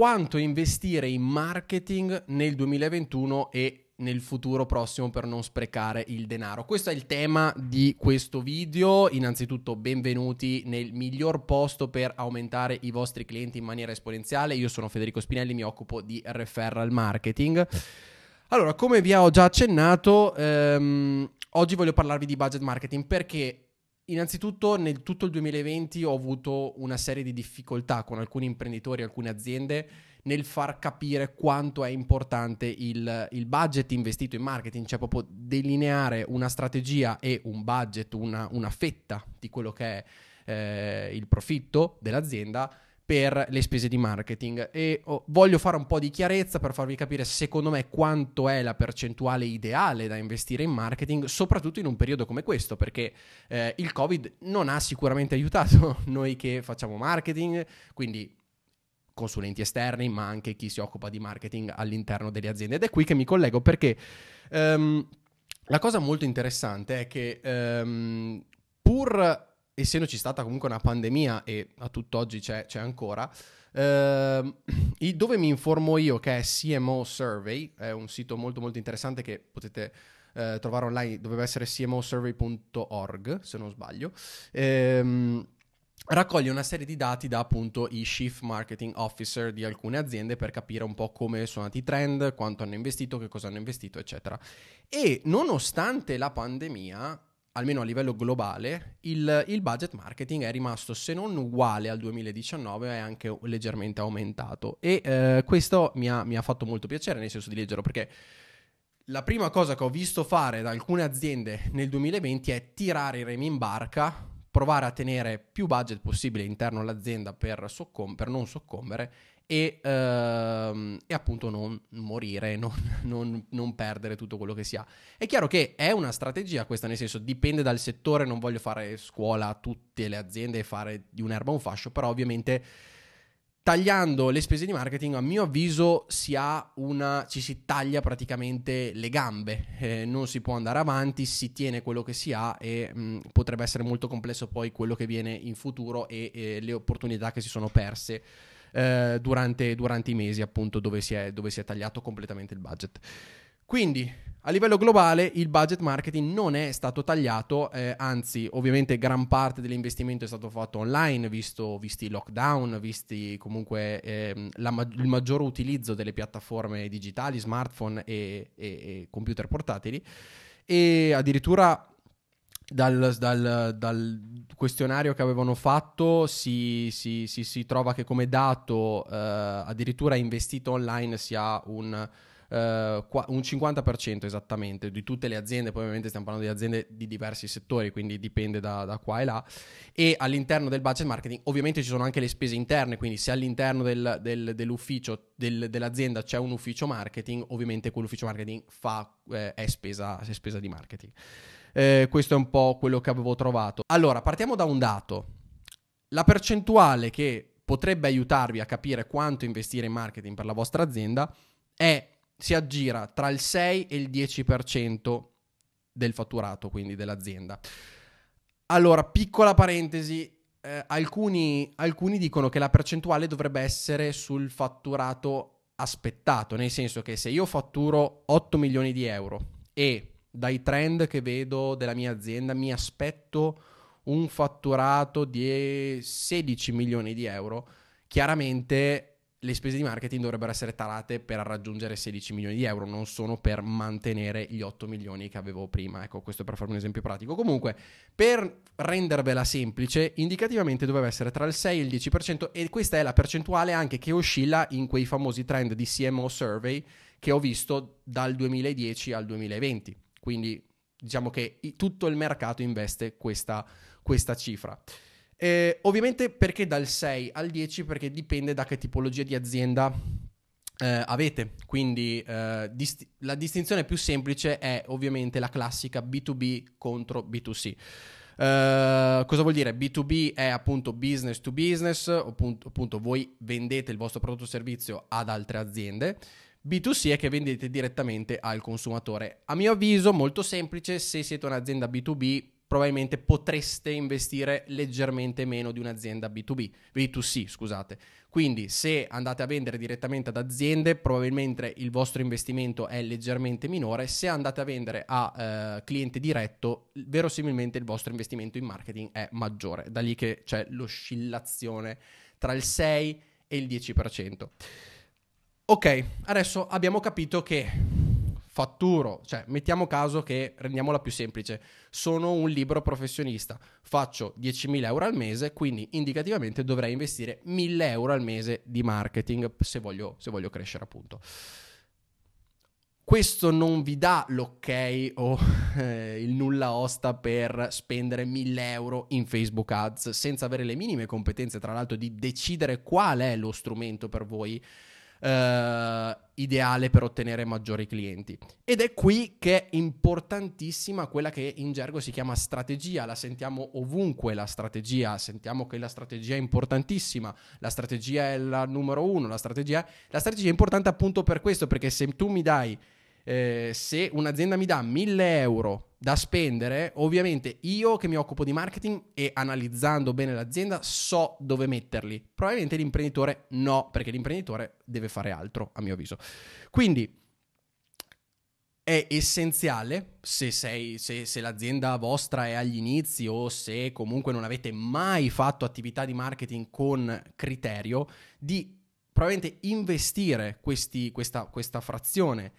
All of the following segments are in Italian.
quanto investire in marketing nel 2021 e nel futuro prossimo per non sprecare il denaro. Questo è il tema di questo video. Innanzitutto benvenuti nel miglior posto per aumentare i vostri clienti in maniera esponenziale. Io sono Federico Spinelli, mi occupo di referral marketing. Allora, come vi ho già accennato, ehm, oggi voglio parlarvi di budget marketing perché innanzitutto nel tutto il 2020 ho avuto una serie di difficoltà con alcuni imprenditori, alcune aziende nel far capire quanto è importante il, il, budget investito in marketing, cioè proprio delineare una strategia e un budget, una, una fetta di quello che è eh, il profitto dell'azienda per le spese di marketing e oh, voglio fare un po' di chiarezza per farvi capire secondo me quanto è la percentuale ideale da investire in marketing, soprattutto in un periodo come questo, perché eh, il Covid non ha sicuramente aiutato noi che facciamo marketing, quindi consulenti esterni, ma anche chi si occupa di marketing all'interno delle aziende. Ed è qui che mi collego perché um, la cosa molto interessante è che um, pur essendoci stata comunque una pandemia e a tutt'oggi c'è, c'è ancora, Uh, dove mi informo io che è CMO Survey, è un sito molto molto interessante che potete uh, trovare online, doveva essere cmosurvey.org se non sbaglio. Um, raccoglie una serie di dati da appunto i chief marketing officer di alcune aziende per capire un po' come sono andati i trend, quanto hanno investito, che cosa hanno investito, eccetera. E nonostante la pandemia, almeno a livello globale, il, il, budget marketing è rimasto se non uguale al 2019, è anche leggermente aumentato. E eh, questo mi ha, mi ha fatto molto piacere, nel senso di leggerlo, perché la prima cosa che ho visto fare da alcune aziende nel 2020 è tirare i remi in barca provare a tenere più budget possibile interno all'azienda per, soccom- per non soccombere e, ehm, e, appunto non morire, non, non, non, perdere tutto quello che si ha. È chiaro che è una strategia questa, nel senso dipende dal settore, non voglio fare scuola a tutte le aziende e fare di un'erba un fascio, però ovviamente tagliando le spese di marketing, a mio avviso, si una, ci si taglia praticamente le gambe, eh, non si può andare avanti, si tiene quello che si ha e mh, mm, potrebbe essere molto complesso poi quello che viene in futuro e, e le opportunità che si sono perse eh, durante, durante, i mesi, appunto, dove si, è, dove si è tagliato completamente il budget. Quindi, a livello globale il budget marketing non è stato tagliato, eh, anzi ovviamente gran parte dell'investimento è stato fatto online, visto, visti i lockdown, visti comunque eh, la, il maggior utilizzo delle piattaforme digitali, smartphone e, e, e computer portatili e addirittura dal, dal, dal, questionario che avevano fatto si, si, si, si trova che come dato eh, addirittura investito online si ha un Uh, un 50% esattamente di tutte le aziende, poi ovviamente stiamo parlando di aziende di diversi settori, quindi dipende da, da, qua e là, e all'interno del budget marketing ovviamente ci sono anche le spese interne, quindi se all'interno del, del, dell'ufficio del, dell'azienda c'è un ufficio marketing, ovviamente quell'ufficio marketing fa, eh, è, spesa, è spesa di marketing. Eh, questo è un po' quello che avevo trovato. Allora, partiamo da un dato. La percentuale che potrebbe aiutarvi a capire quanto investire in marketing per la vostra azienda è si aggira tra il 6 e il 10% del fatturato, quindi dell'azienda. Allora, piccola parentesi, eh, alcuni, alcuni dicono che la percentuale dovrebbe essere sul fatturato aspettato, nel senso che se io fatturo 8 milioni di euro e dai trend che vedo della mia azienda mi aspetto un fatturato di 16 milioni di euro, chiaramente le spese di marketing dovrebbero essere tarate per raggiungere 16 milioni di euro, non sono per mantenere gli 8 milioni che avevo prima. Ecco, questo per fare un esempio pratico. Comunque, per rendervela semplice, indicativamente doveva essere tra il 6 e il 10% e questa è la percentuale anche che oscilla in quei famosi trend di CMO Survey che ho visto dal 2010 al 2020. Quindi diciamo che tutto il mercato investe questa, questa cifra. Eh, ovviamente perché dal 6 al 10? Perché dipende da che tipologia di azienda eh, avete. Quindi eh, dist- la distinzione più semplice è ovviamente la classica B2B contro B2C. Uh, eh, cosa vuol dire? B2B è appunto business to business, appunto, appunto voi vendete il vostro prodotto o servizio ad altre aziende. B2C è che vendete direttamente al consumatore. A mio avviso, molto semplice, se siete un'azienda B2B, probabilmente potreste investire leggermente meno di un'azienda B2B, B2C, scusate. Quindi se andate a vendere direttamente ad aziende, probabilmente il vostro investimento è leggermente minore, se andate a vendere a eh, cliente diretto, verosimilmente il vostro investimento in marketing è maggiore, da lì che c'è l'oscillazione tra il 6 e il 10%. Ok, adesso abbiamo capito che fatturo, cioè mettiamo caso che rendiamola più semplice, sono un libero professionista, faccio 10.000 euro al mese, quindi indicativamente dovrei investire 1.000 euro al mese di marketing se voglio, se voglio crescere appunto. Questo non vi dà l'ok o eh, il nulla osta per spendere 1000 euro in Facebook Ads senza avere le minime competenze, tra l'altro, di decidere qual è lo strumento per voi eh, ideale per ottenere maggiori clienti. Ed è qui che è importantissima quella che in gergo si chiama strategia, la sentiamo ovunque la strategia, sentiamo che la strategia è importantissima, la strategia è la numero uno, la strategia, la strategia è importante appunto per questo, perché se tu mi dai eh, se un'azienda mi dà 1000 euro da spendere, ovviamente io che mi occupo di marketing e analizzando bene l'azienda so dove metterli. Probabilmente l'imprenditore no, perché l'imprenditore deve fare altro, a mio avviso. Quindi è essenziale, se, sei, se, se l'azienda vostra è agli inizi o se comunque non avete mai fatto attività di marketing con criterio, di probabilmente investire questi, questa, questa frazione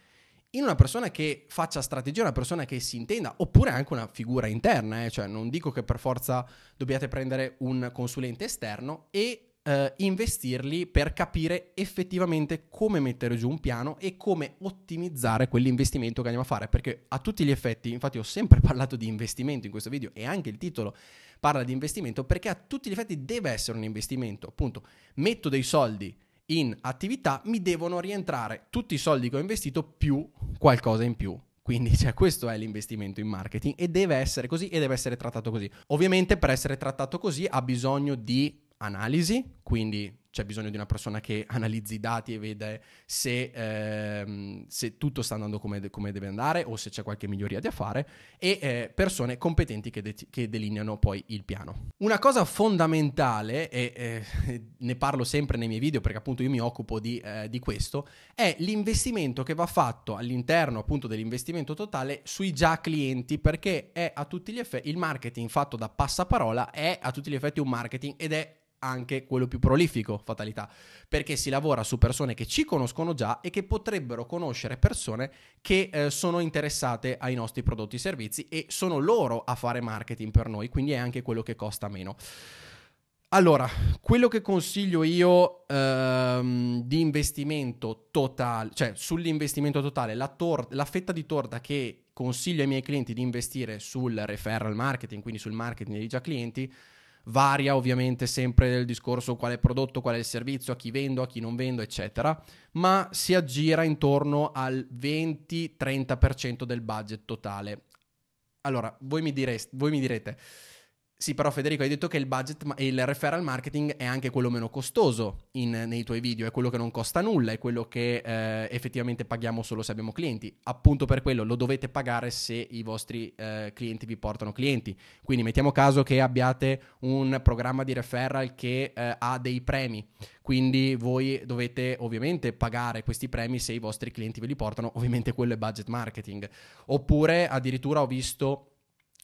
in una persona che faccia strategia, una persona che si intenda, oppure anche una figura interna, eh? cioè non dico che per forza dobbiate prendere un consulente esterno e eh, investirli per capire effettivamente come mettere giù un piano e come ottimizzare quell'investimento che andiamo a fare, perché a tutti gli effetti, infatti ho sempre parlato di investimento in questo video e anche il titolo parla di investimento, perché a tutti gli effetti deve essere un investimento, appunto, metto dei soldi in attività, mi devono rientrare tutti i soldi che ho investito più qualcosa in più. Quindi cioè, questo è l'investimento in marketing e deve essere così e deve essere trattato così. Ovviamente per essere trattato così ha bisogno di analisi, quindi c'è bisogno di una persona che analizzi i dati e vede se, ehm, se tutto sta andando come, come, deve andare o se c'è qualche miglioria da fare e eh, persone competenti che, de- che, delineano poi il piano. Una cosa fondamentale, e eh, ne parlo sempre nei miei video perché appunto io mi occupo di, eh, di questo, è l'investimento che va fatto all'interno appunto dell'investimento totale sui già clienti perché è a tutti gli effetti il marketing fatto da passaparola è a tutti gli effetti un marketing ed è anche quello più prolifico, fatalità, perché si lavora su persone che ci conoscono già e che potrebbero conoscere persone che eh, sono interessate ai nostri prodotti e servizi e sono loro a fare marketing per noi, quindi è anche quello che costa meno. Allora, quello che consiglio io ehm, di investimento totale, cioè sull'investimento totale, la, tor- la fetta di torta che consiglio ai miei clienti di investire sul referral marketing, quindi sul marketing dei già clienti, varia ovviamente sempre il discorso qual è il prodotto, qual è il servizio, a chi vendo, a chi non vendo, eccetera, ma si aggira intorno al 20-30% del budget totale. Allora, voi mi, direste, voi mi direte, sì, però Federico hai detto che il budget e il referral marketing è anche quello meno costoso in, nei tuoi video, è quello che non costa nulla, è quello che eh, effettivamente paghiamo solo se abbiamo clienti. Appunto per quello lo dovete pagare se i vostri eh, clienti vi portano clienti. Quindi mettiamo caso che abbiate un programma di referral che eh, ha dei premi, quindi voi dovete ovviamente pagare questi premi se i vostri clienti ve li portano, ovviamente quello è budget marketing. Oppure addirittura ho visto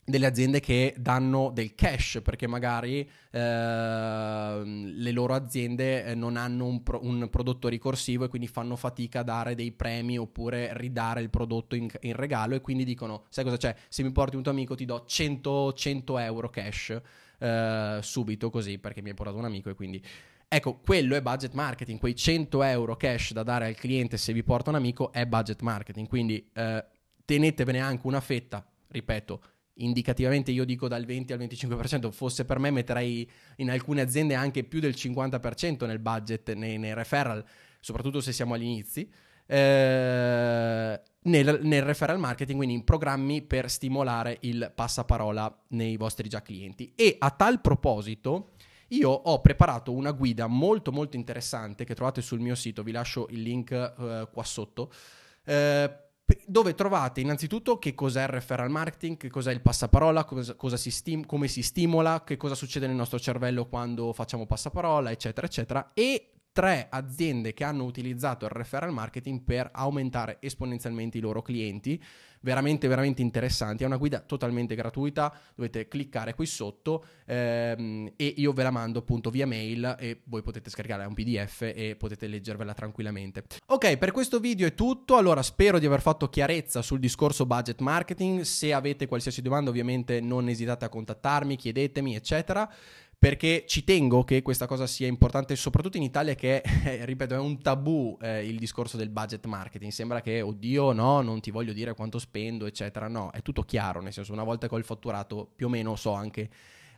delle aziende che danno del cash perché magari eh, le loro aziende eh, non hanno un, pro- un, prodotto ricorsivo e quindi fanno fatica a dare dei premi oppure ridare il prodotto in, in, regalo e quindi dicono sai cosa c'è? Se mi porti un tuo amico ti do 100, 100 euro cash eh, subito così perché mi hai portato un amico e quindi Ecco, quello è budget marketing, quei 100 euro cash da dare al cliente se vi porta un amico è budget marketing, quindi eh, tenetevene anche una fetta, ripeto, indicativamente io dico dal 20 al 25%, fosse per me metterei in alcune aziende anche più del 50% nel budget, nei, nei referral, soprattutto se siamo agli inizi, eh, nel, nel, referral marketing, quindi in programmi per stimolare il passaparola nei vostri già clienti. E a tal proposito, io ho preparato una guida molto molto interessante che trovate sul mio sito, vi lascio il link eh, qua sotto. Eh, dove trovate innanzitutto che cos'è il referral marketing, che cos'è il passaparola, cosa, cosa si stim- come si stimola, che cosa succede nel nostro cervello quando facciamo passaparola, eccetera, eccetera, e tre aziende che hanno utilizzato il referral marketing per aumentare esponenzialmente i loro clienti veramente veramente interessanti. È una guida totalmente gratuita, dovete cliccare qui sotto ehm, e io ve la mando appunto via mail e voi potete scaricare un PDF e potete leggervela tranquillamente. Ok, per questo video è tutto. Allora spero di aver fatto chiarezza sul discorso budget marketing. Se avete qualsiasi domanda, ovviamente non esitate a contattarmi, chiedetemi, eccetera perché ci tengo che questa cosa sia importante soprattutto in Italia che, eh, ripeto, è un tabù eh, il discorso del budget marketing. Sembra che, oddio, no, non ti voglio dire quanto spendo, eccetera. No, è tutto chiaro, nel senso una volta che ho il fatturato più o meno so anche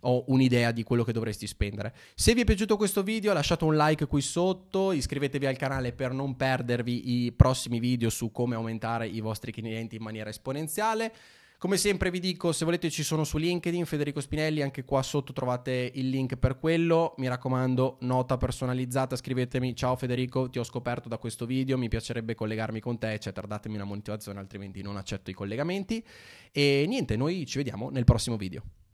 ho un'idea di quello che dovresti spendere. Se vi è piaciuto questo video lasciate un like qui sotto, iscrivetevi al canale per non perdervi i prossimi video su come aumentare i vostri clienti in maniera esponenziale. Come sempre vi dico, se volete ci sono su LinkedIn, Federico Spinelli, anche qua sotto trovate il link per quello. Mi raccomando, nota personalizzata, scrivetemi ciao Federico, ti ho scoperto da questo video, mi piacerebbe collegarmi con te, eccetera. Datemi una motivazione, altrimenti non accetto i collegamenti. E niente, noi ci vediamo nel prossimo video.